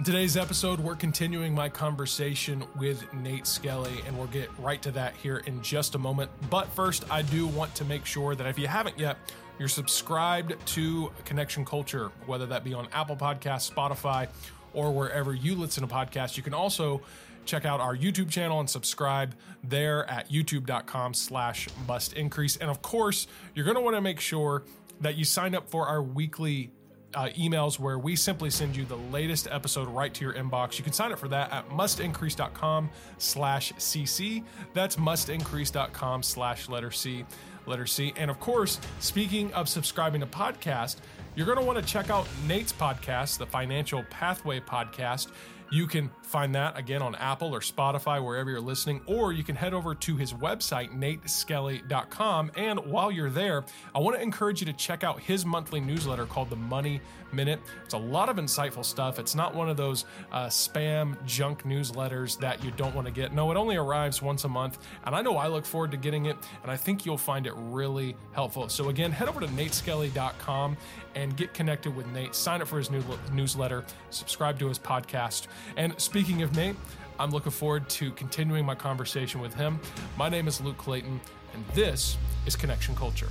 In today's episode, we're continuing my conversation with Nate Skelly, and we'll get right to that here in just a moment. But first, I do want to make sure that if you haven't yet, you're subscribed to Connection Culture, whether that be on Apple Podcasts, Spotify, or wherever you listen to podcasts. You can also check out our YouTube channel and subscribe there at youtube.com slash must increase. And of course, you're going to want to make sure that you sign up for our weekly uh, emails where we simply send you the latest episode right to your inbox. You can sign up for that at mustincrease.com slash cc. That's mustincrease.com slash letter C, letter C. And of course, speaking of subscribing to podcast, you're going to want to check out Nate's podcast, the Financial Pathway Podcast. You can find that again on Apple or Spotify, wherever you're listening, or you can head over to his website, nateskelly.com. And while you're there, I want to encourage you to check out his monthly newsletter called The Money Minute. It's a lot of insightful stuff. It's not one of those uh, spam junk newsletters that you don't want to get. No, it only arrives once a month. And I know I look forward to getting it, and I think you'll find it really helpful. So, again, head over to nateskelly.com and get connected with Nate. Sign up for his new newsletter, subscribe to his podcast. And speaking of Nate, I'm looking forward to continuing my conversation with him. My name is Luke Clayton, and this is Connection Culture.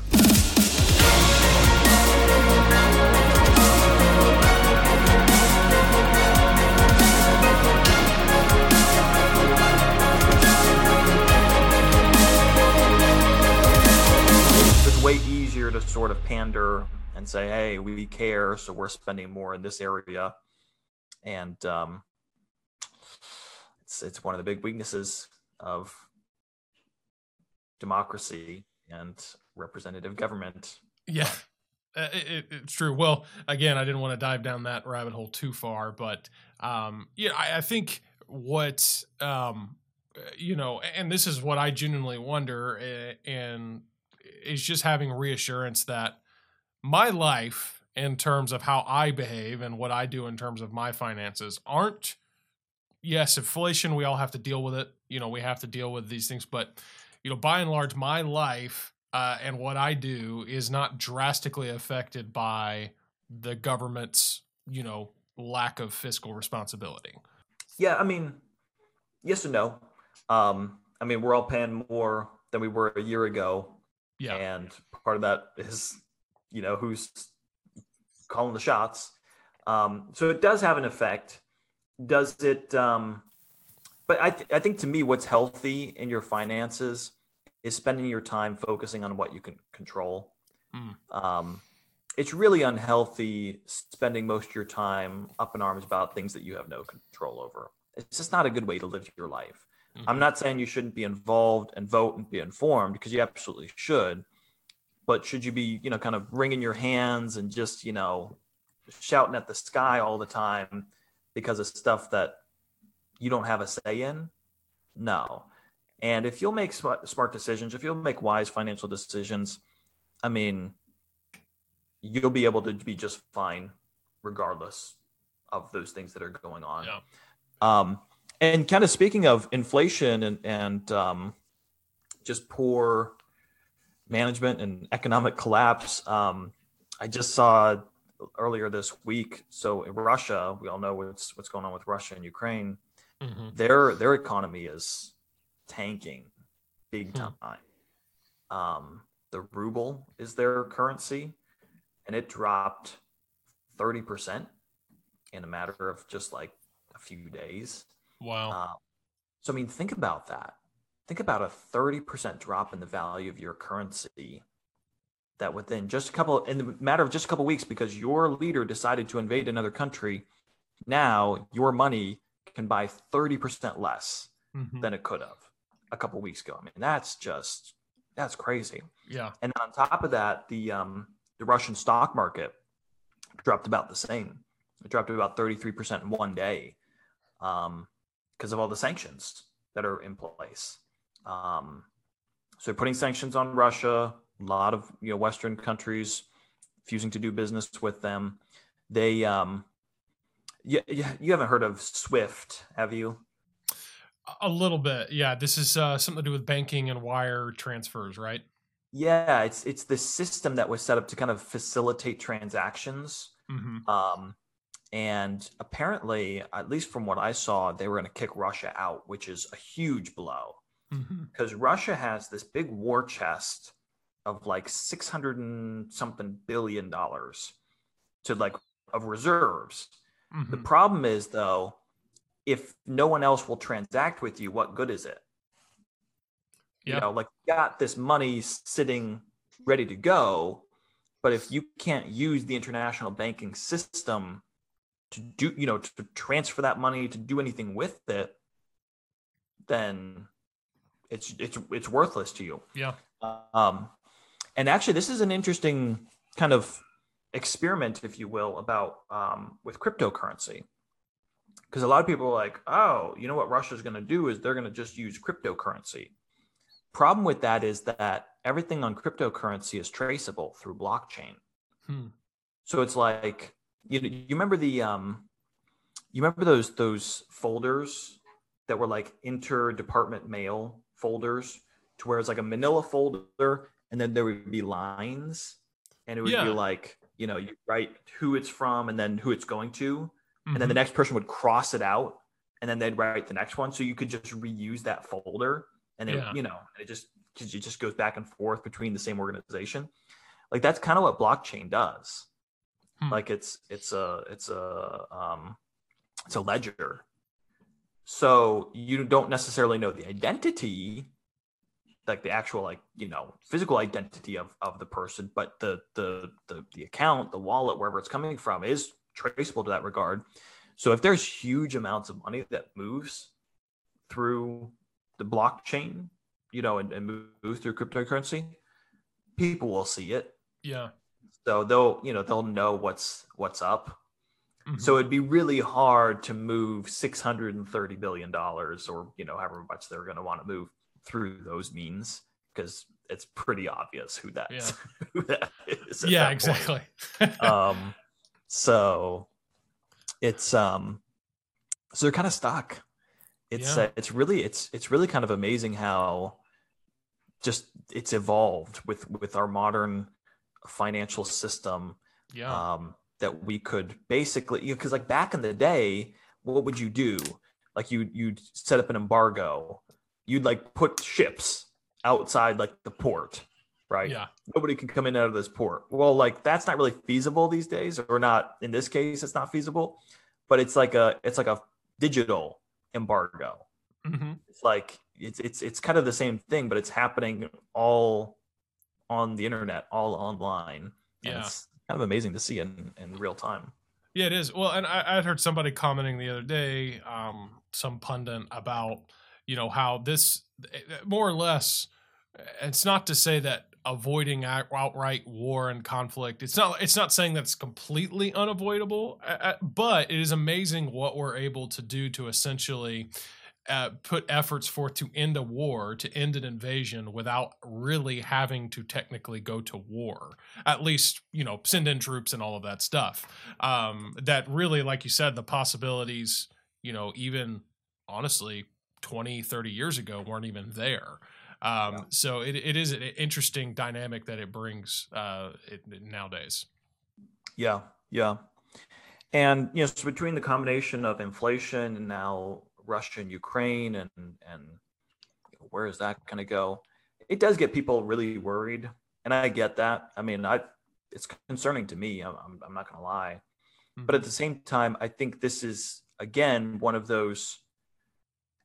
It's way easier to sort of pander and say, "Hey, we care, so we're spending more in this area," and um, it's one of the big weaknesses of democracy and representative government. Yeah, uh, it, it, it's true. Well, again, I didn't want to dive down that rabbit hole too far, but um, yeah, I, I think what um, you know, and this is what I genuinely wonder, uh, and is just having reassurance that my life, in terms of how I behave and what I do in terms of my finances, aren't. Yes, inflation. We all have to deal with it. You know, we have to deal with these things, but you know, by and large, my life uh, and what I do is not drastically affected by the government's, you know, lack of fiscal responsibility. Yeah, I mean, yes and no. Um, I mean, we're all paying more than we were a year ago. Yeah. And part of that is, you know, who's calling the shots. Um, so it does have an effect. Does it? Um, but I, th- I think to me, what's healthy in your finances is spending your time focusing on what you can control. Mm. Um, it's really unhealthy spending most of your time up in arms about things that you have no control over. It's just not a good way to live your life. Mm-hmm. I'm not saying you shouldn't be involved and vote and be informed because you absolutely should. But should you be, you know, kind of wringing your hands and just, you know, shouting at the sky all the time because of stuff that you don't have a say in? No. And if you'll make smart decisions, if you'll make wise financial decisions, I mean, you'll be able to be just fine regardless of those things that are going on. Yeah. Um, and kind of speaking of inflation and, and um, just poor management and economic collapse, um, I just saw earlier this week. So in Russia, we all know what's what's going on with Russia and Ukraine. Mm-hmm. Their their economy is tanking big Hmm. time. Um, the ruble is their currency, and it dropped thirty percent in a matter of just like a few days. Wow. Uh, so I mean, think about that. Think about a thirty percent drop in the value of your currency. That within just a couple, in the matter of just a couple weeks, because your leader decided to invade another country, now your money can buy thirty percent less Mhm. than it could have a couple weeks ago. I mean, that's just that's crazy. Yeah. And on top of that, the um, the Russian stock market dropped about the same. It dropped about thirty three percent in one day um, because of all the sanctions that are in place. Um, so putting sanctions on Russia. A lot of you know Western countries refusing to do business with them. They um, yeah, yeah, you haven't heard of SWIFT, have you? A little bit. Yeah. This is uh, something to do with banking and wire transfers, right? Yeah, it's it's the system that was set up to kind of facilitate transactions. Mm-hmm. Um, and apparently, at least from what I saw, they were going to kick Russia out, which is a huge blow because mm-hmm. Russia has this big war chest of like 600 and something billion dollars to like of reserves. Mm-hmm. The problem is though, if no one else will transact with you, what good is it? Yep. You know, like got this money sitting ready to go, but if you can't use the international banking system to do, you know, to transfer that money to do anything with it, then it's it's it's worthless to you. Yeah. Um, and actually, this is an interesting kind of experiment, if you will, about um, with cryptocurrency. Because a lot of people are like, oh, you know what Russia's going to do is they're going to just use cryptocurrency. Problem with that is that everything on cryptocurrency is traceable through blockchain. Hmm. So it's like you you remember the um you remember those those folders that were like interdepartment mail folders to where it's like a manila folder and then there would be lines and it would yeah. be like you know you write who it's from and then who it's going to mm-hmm. and then the mm-hmm. next person would cross it out and then they'd write the next one so you could just reuse that folder and it yeah. you know it just it just goes back and forth between the same organization like that's kind of what blockchain does hmm. like it's it's a it's a um it's a ledger so you don't necessarily know the identity, like the actual like you know physical identity of of the person, but the the the the account, the wallet, wherever it's coming from, is traceable to that regard. So if there's huge amounts of money that moves through the blockchain, you know, and, and move through cryptocurrency, people will see it. Yeah. So they'll, you know, they'll know what's what's up. Mm-hmm. So it'd be really hard to move 630 billion dollars or you know however much they're going to want to move through those means because it's pretty obvious who that yeah. who that is. Yeah, that exactly. um so it's um so they're kind of stuck. It's yeah. uh, it's really it's it's really kind of amazing how just it's evolved with with our modern financial system. Yeah. Um that we could basically because you know, like back in the day what would you do like you you'd set up an embargo you'd like put ships outside like the port right yeah nobody can come in out of this port well like that's not really feasible these days or not in this case it's not feasible but it's like a it's like a digital embargo mm-hmm. it's like it's it's it's kind of the same thing but it's happening all on the internet all online yeah It's kind of amazing to see in, in real time. Yeah, it is. Well, and I, I heard somebody commenting the other day, um, some pundit about, you know, how this more or less, it's not to say that avoiding outright war and conflict it's not it's not saying that's completely unavoidable but it is amazing what we're able to do to essentially uh, put efforts forth to end a war, to end an invasion without really having to technically go to war. At least, you know, send in troops and all of that stuff. Um, that really, like you said, the possibilities, you know, even honestly, 20, 30 years ago weren't even there. Um, yeah. So it, it is an interesting dynamic that it brings uh, it, nowadays. Yeah, yeah. And, you know, so between the combination of inflation and now Russia and Ukraine and and where is that going to go? It does get people really worried, and I get that. I mean, I it's concerning to me. I'm I'm not going to lie, mm-hmm. but at the same time, I think this is again one of those.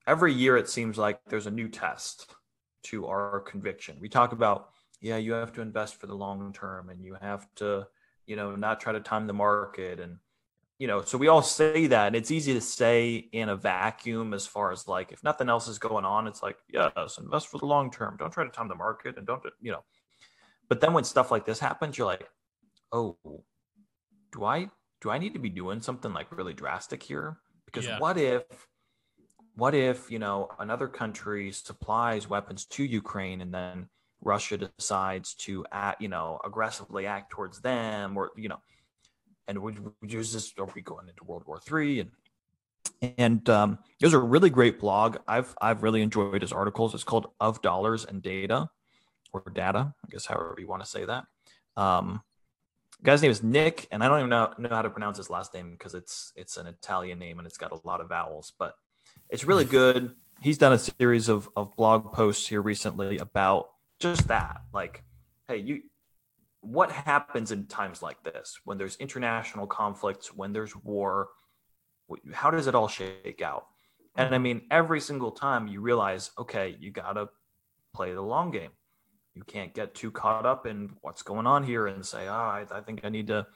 Every year, it seems like there's a new test to our conviction. We talk about, yeah, you have to invest for the long term, and you have to, you know, not try to time the market, and you know, so we all say that, and it's easy to say in a vacuum as far as like if nothing else is going on, it's like, yes, invest for the long term. Don't try to time the market and don't, you know. But then when stuff like this happens, you're like, oh, do I do I need to be doing something like really drastic here? Because yeah. what if what if, you know, another country supplies weapons to Ukraine and then Russia decides to act, you know, aggressively act towards them or, you know, and we, we use this are we going into world war three? And and um, was a really great blog. I've i've really enjoyed his articles. It's called of dollars and data or data i guess however you want to say that. Um, guy's name is Nick, and I don't even know, know how to pronounce his last name because it's it's an Italian name and it's got a lot of vowels, but it's really good. He's done a series of of blog posts here recently about just that. Like, hey, you what happens in times like this when there's international conflicts, when there's war, how does it all shake out? And I mean, every single time you realize, okay, you got to play the long game. You can't get too caught up in what's going on here and say, oh, I, I think I need to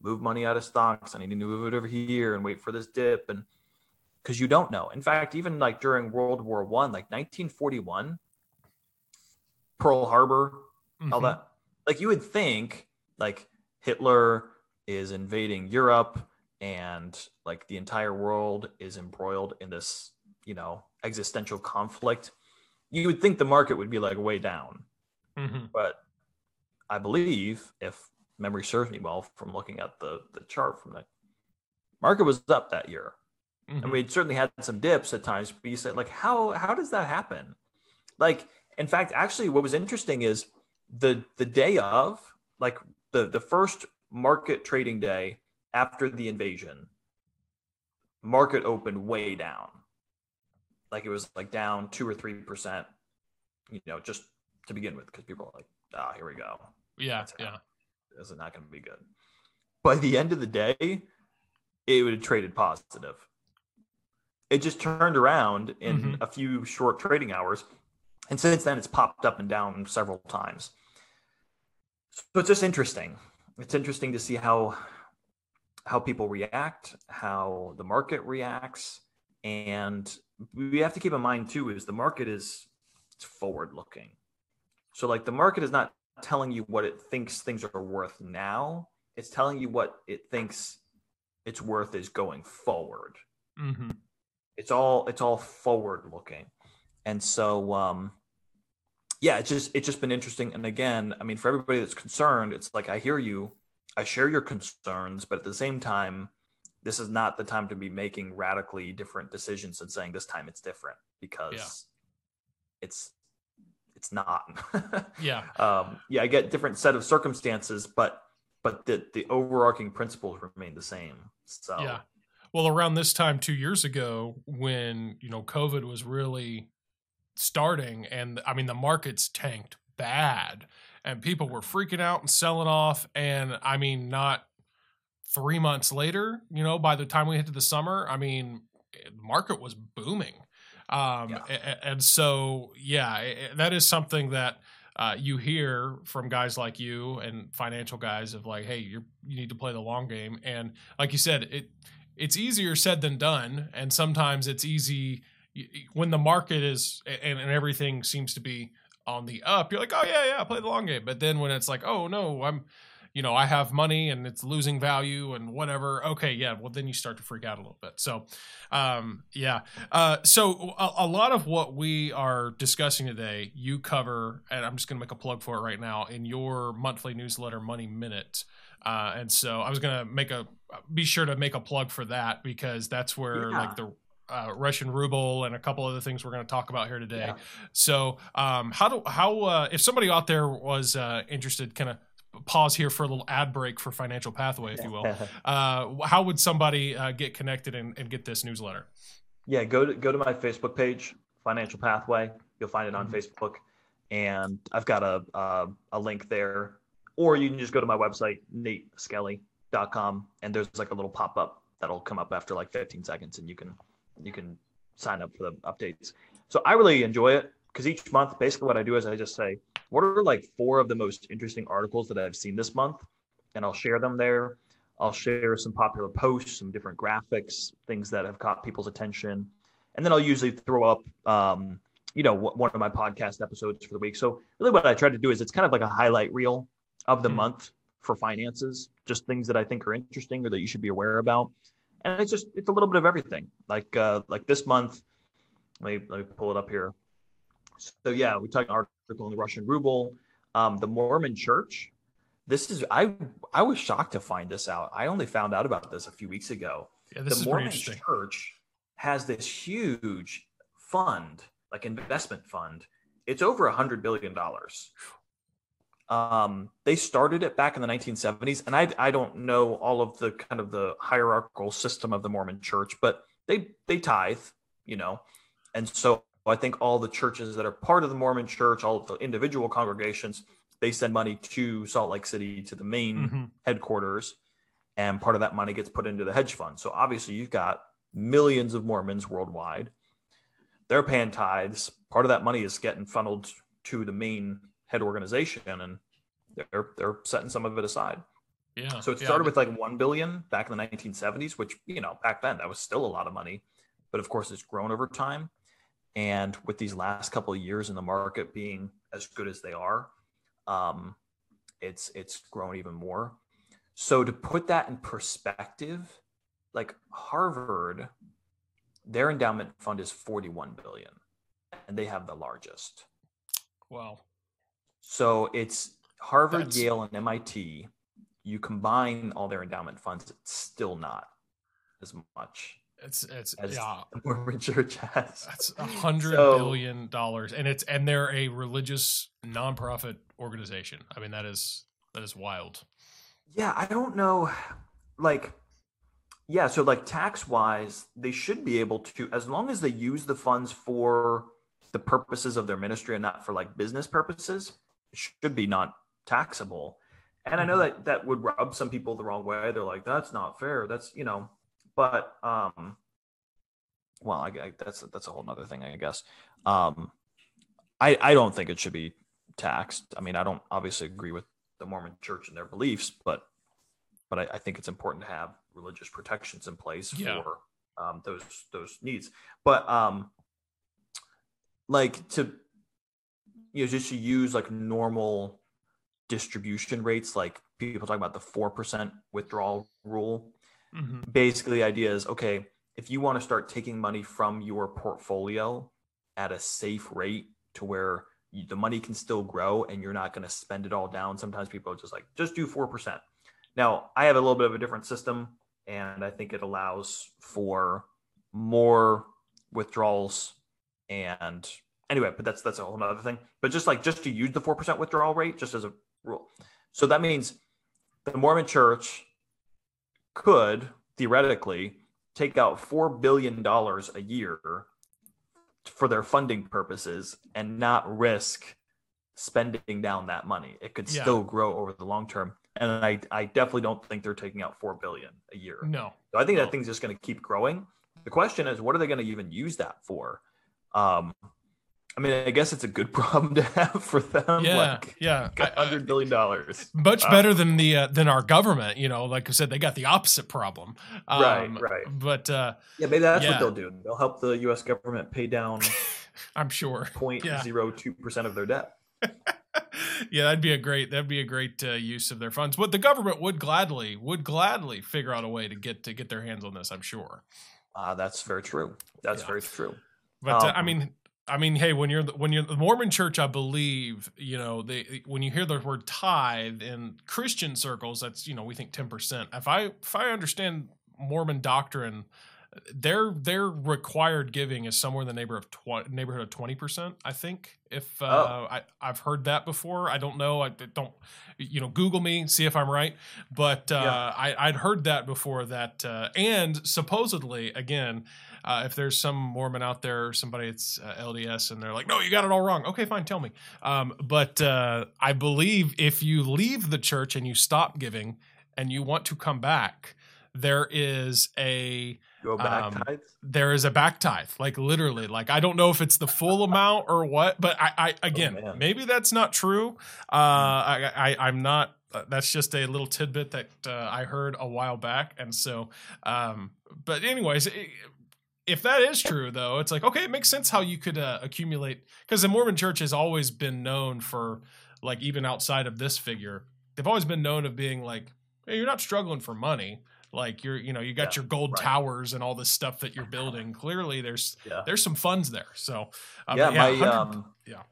move money out of stocks. I need to move it over here and wait for this dip. And because you don't know. In fact, even like during World War One, like 1941, Pearl Harbor, mm-hmm. all that, like you would think like Hitler is invading Europe and like the entire world is embroiled in this, you know, existential conflict. You would think the market would be like way down. Mm-hmm. But I believe, if memory serves me well from looking at the, the chart from the market was up that year. Mm-hmm. And we certainly had some dips at times, but you said, like, how how does that happen? Like, in fact, actually what was interesting is the the day of, like the the first market trading day after the invasion, market opened way down. Like it was like down two or three percent, you know, just to begin with, because people are like, ah, oh, here we go. Yeah, yeah. This is not going to be good. By the end of the day, it would have traded positive. It just turned around in mm-hmm. a few short trading hours. And since then, it's popped up and down several times. So it's just interesting. It's interesting to see how how people react, how the market reacts, and we have to keep in mind too is the market is it's forward looking. So like the market is not telling you what it thinks things are worth now. It's telling you what it thinks its worth is going forward. Mm-hmm. It's all it's all forward looking, and so um, yeah, it's just it's just been interesting. And again, I mean, for everybody that's concerned, it's like I hear you, I share your concerns, but at the same time, this is not the time to be making radically different decisions and saying this time it's different because yeah. it's it's not. yeah. Um, yeah, I get different set of circumstances, but but the the overarching principles remain the same. So yeah. Well, around this time two years ago, when you know COVID was really starting, and I mean the markets tanked bad, and people were freaking out and selling off, and I mean not three months later, you know, by the time we hit to the summer, I mean, the market was booming. Um, yeah. and, and, so, yeah, it, that is something that uh, you hear from guys like you and financial guys of like, hey, you you need to play the long game. And like you said, it it's easier said than done, and sometimes it's easy when the market is and, and everything seems to be on the up. You're like, oh yeah, yeah, play the long game. But then when it's like, oh no, I'm you know, I have money and it's losing value and whatever. Okay, yeah, well then you start to freak out a little bit. So, um, yeah. Uh, so a, a, lot of what we are discussing today, you cover, and I'm just going to make a plug for it right now in your monthly newsletter, Money Minute. Uh, and so I was going to make a be sure to make a plug for that because that's where yeah. like the uh, Russian ruble and a couple other things we're going to talk about here today. Yeah. So, um, how do how uh, if somebody out there was uh, interested, kind of pause here for a little ad break for Financial Pathway, if you will. Uh, how would somebody uh, get connected and, and, get this newsletter? Yeah, go to go to my Facebook page, Financial Pathway. You'll find it on mm-hmm. Facebook, and I've got a, a, a link there. Or you can just go to my website, nateskelly.com, and there's like a little pop up that'll come up after like 15 seconds, and you can you can sign up for the updates. So I really enjoy it because each month, basically, what I do is I just say, what are like four of the most interesting articles that I've seen this month? And I'll share them there. I'll share some popular posts, some different graphics, things that have caught people's attention. And then I'll usually throw up, um, you know, one of my podcast episodes for the week. So really what I try to do is it's kind of like a highlight reel of the mm-hmm. month for finances, just things that I think are interesting or that you should be aware about. And it's just, it's a little bit of everything. Like, uh, like this month, let me, let me pull it up here. So yeah, we talked article in the Russian ruble. Um, the Mormon Church. This is I I was shocked to find this out. I only found out about this a few weeks ago. Yeah, this the Mormon Church has this huge fund, like investment fund. It's over a hundred billion dollars. Um, they started it back in the 1970s, and I I don't know all of the kind of the hierarchical system of the Mormon Church, but they they tithe, you know, and so I think all the churches that are part of the Mormon Church, all of the individual congregations, they send money to Salt Lake City to the main Mm-hmm. headquarters, and part of that money gets put into the hedge fund. So obviously, you've got millions of Mormons worldwide. They're paying tithes. Part of that money is getting funneled to the main head organization, and they're they're setting some of it aside. Yeah. So it yeah, started with like one billion back in the 1970s, which you know back then that was still a lot of money, but of course it's grown over time. And with these last couple of years in the market being as good as they are, um, it's it's grown even more. So to put that in perspective, like Harvard, their endowment fund is 41 billion, and they have the largest. Well, So it's Harvard, That's- Yale, and MIT. You combine all their endowment funds, it's still not as much it's it's yeah. the Mormon Church has. That's a hundred So- billion dollars, and it's and they're a religious nonprofit organization. I mean, that is that is wild. Yeah, I don't know. Like, yeah, so like tax wise, they should be able to, as long as they use the funds for the purposes of their ministry and not for like business purposes, should be not taxable. And I know that that would rub some people the wrong way. They're like, that's not fair. That's, you know, but, um, well, I, I that's that's a whole nother thing, I guess. Um, I I don't think it should be taxed. I mean, I don't obviously agree with the Mormon Church and their beliefs, but but I, I think it's important to have religious protections in place Yeah. for um, those those needs. But um, like to you know just to use like normal distribution rates, like people talk about the four percent withdrawal rule. Hmm basically the idea is okay if you want to start taking money from your portfolio at a safe rate to where you, the money can still grow and you're not going to spend it all down sometimes people are just like just do 4% now i have a little bit of a different system and i think it allows for more withdrawals and anyway but that's that's a whole other thing but just like just to use the 4% withdrawal rate just as a rule so that means the mormon church could theoretically take out four billion dollars a year for their funding purposes and not risk spending down that money. It could Yeah. still grow over the long term. And I, I definitely don't think they're taking out four billion a year. No. So I think No. that thing's just going to keep growing. The question is, what are they going to even use that for? Um, I mean, I guess it's a good problem to have for them. Yeah. like yeah. I- I- hundred billion dollars. much Uh, better than the uh, than our government. You know, like I said, they got the opposite problem. Um, Right, right. But uh, Yeah, maybe that's Yeah. what they'll do. They'll help the U.S. government pay down I'm sure. 0.02 percent of their debt. yeah, that'd be a great that'd be a great uh, use of their funds. But the government would gladly would gladly figure out a way to get to get their hands on this. I'm sure. Uh, that's very true. That's Yeah. very true. But uh, I Um, mean, I mean, hey, when you're the- when you're the Mormon Church, I believe you know they when you hear the word tithe in Christian circles, that's you know we think ten percent. If I if I understand Mormon doctrine, their their required giving is somewhere in the neighborhood of tw- neighborhood of twenty percent. I think if uh, Oh. I I've heard that before. I don't know. I don't you know Google me see if I'm right. But uh, Yeah. I I'd heard that before that uh, and supposedly again. Uh, if there's some Mormon out there, somebody that's uh, LDS, and they're like, "No, you got it all wrong." Okay, fine, tell me. Um, but uh, I believe if you leave the church and you stop giving, and you want to come back, there is a back Um, there is a back tithe, like literally. Like I don't know if it's the full amount or what, but I, I again, man. maybe that's not true. Uh, I, I I'm not. uh, That's just a little tidbit that uh, I heard a while back, and so. Um, but anyways. i if that is true, though, it's like okay, it makes sense how you could uh, accumulate because the Mormon Church has always been known for, like, even outside of this figure, they've always been known of being like, hey, you're not struggling for money. Like you're, you know, you got Yeah, your gold right. towers and all this stuff that you're building. Clearly, there's Yeah. there's some funds there. So uh, yeah, but my um, yeah.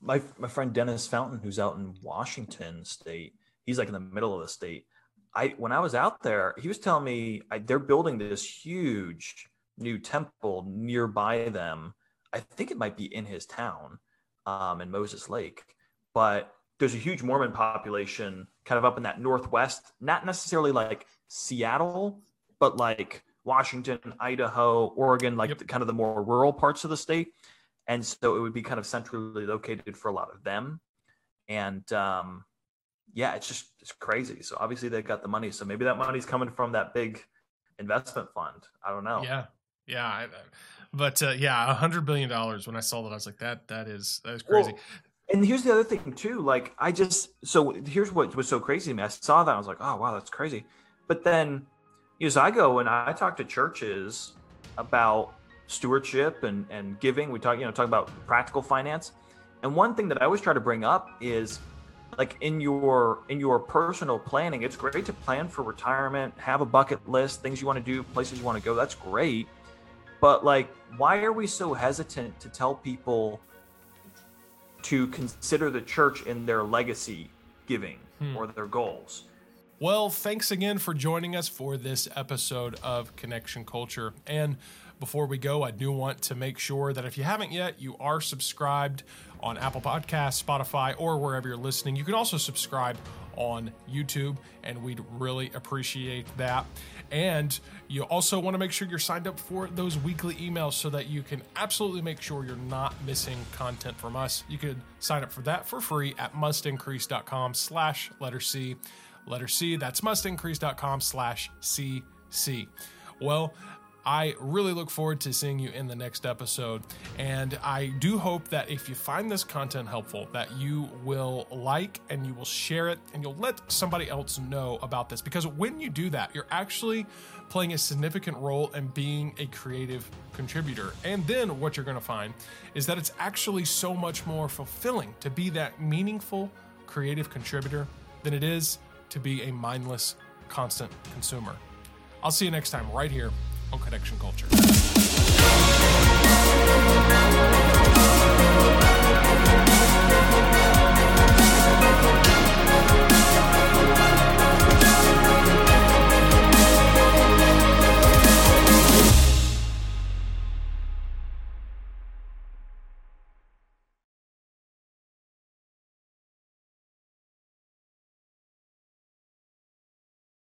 my my friend Dennis Fountain, who's out in Washington State, he's like in the middle of the state. I when I was out there, he was telling me I, they're building this huge new temple nearby them. I think it might be in his town, um, in Moses Lake, but there's a huge Mormon population kind of up in that northwest, not necessarily like Seattle, but like Washington, Idaho, Oregon, like Yep. the, kind of the more rural parts of the state. And so it would be kind of centrally located for a lot of them. And um, yeah, it's just it's crazy. So obviously they've got the money. So maybe that money's coming from that big investment fund. I don't know. Yeah, yeah. I, but uh, yeah, a hundred billion dollars. When I saw that, I was like, that that is that is crazy. Well, and here's the other thing too. Like I just so here's what was so crazy to me. I saw that I was like, oh wow, that's crazy. But then, you know, as I go and I talk to churches about stewardship and and giving, we talk you know talk about practical finance. And one thing that I always try to bring up is like in your in your personal planning, it's great to plan for retirement, have a bucket list, things you want to do, places you want to go. That's great. But like, why are we so hesitant to tell people? to consider the church in their legacy giving hmm. or their goals. Well, thanks again for joining us for this episode of Connection Culture. And before we go, I do want to make sure that if you haven't yet, you are subscribed on Apple Podcasts, Spotify, or wherever you're listening. You can also subscribe on YouTube, and we'd really appreciate that. And you also want to make sure you're signed up for those weekly emails so that you can absolutely make sure you're not missing content from us. You could sign up for that for free at mustincrease.com slash letter C. Letter C, that's mustincrease.com slash CC. Well, I really look forward to seeing you in the next episode. And I do hope that if you find this content helpful, that you will like and you will share it and you'll let somebody else know about this. Because when you do that, you're actually playing a significant role in being a creative contributor. And then what you're going to find is that it's actually so much more fulfilling to be that meaningful creative contributor than it is to be a mindless, constant consumer. I'll see you next time right here on Connection Culture.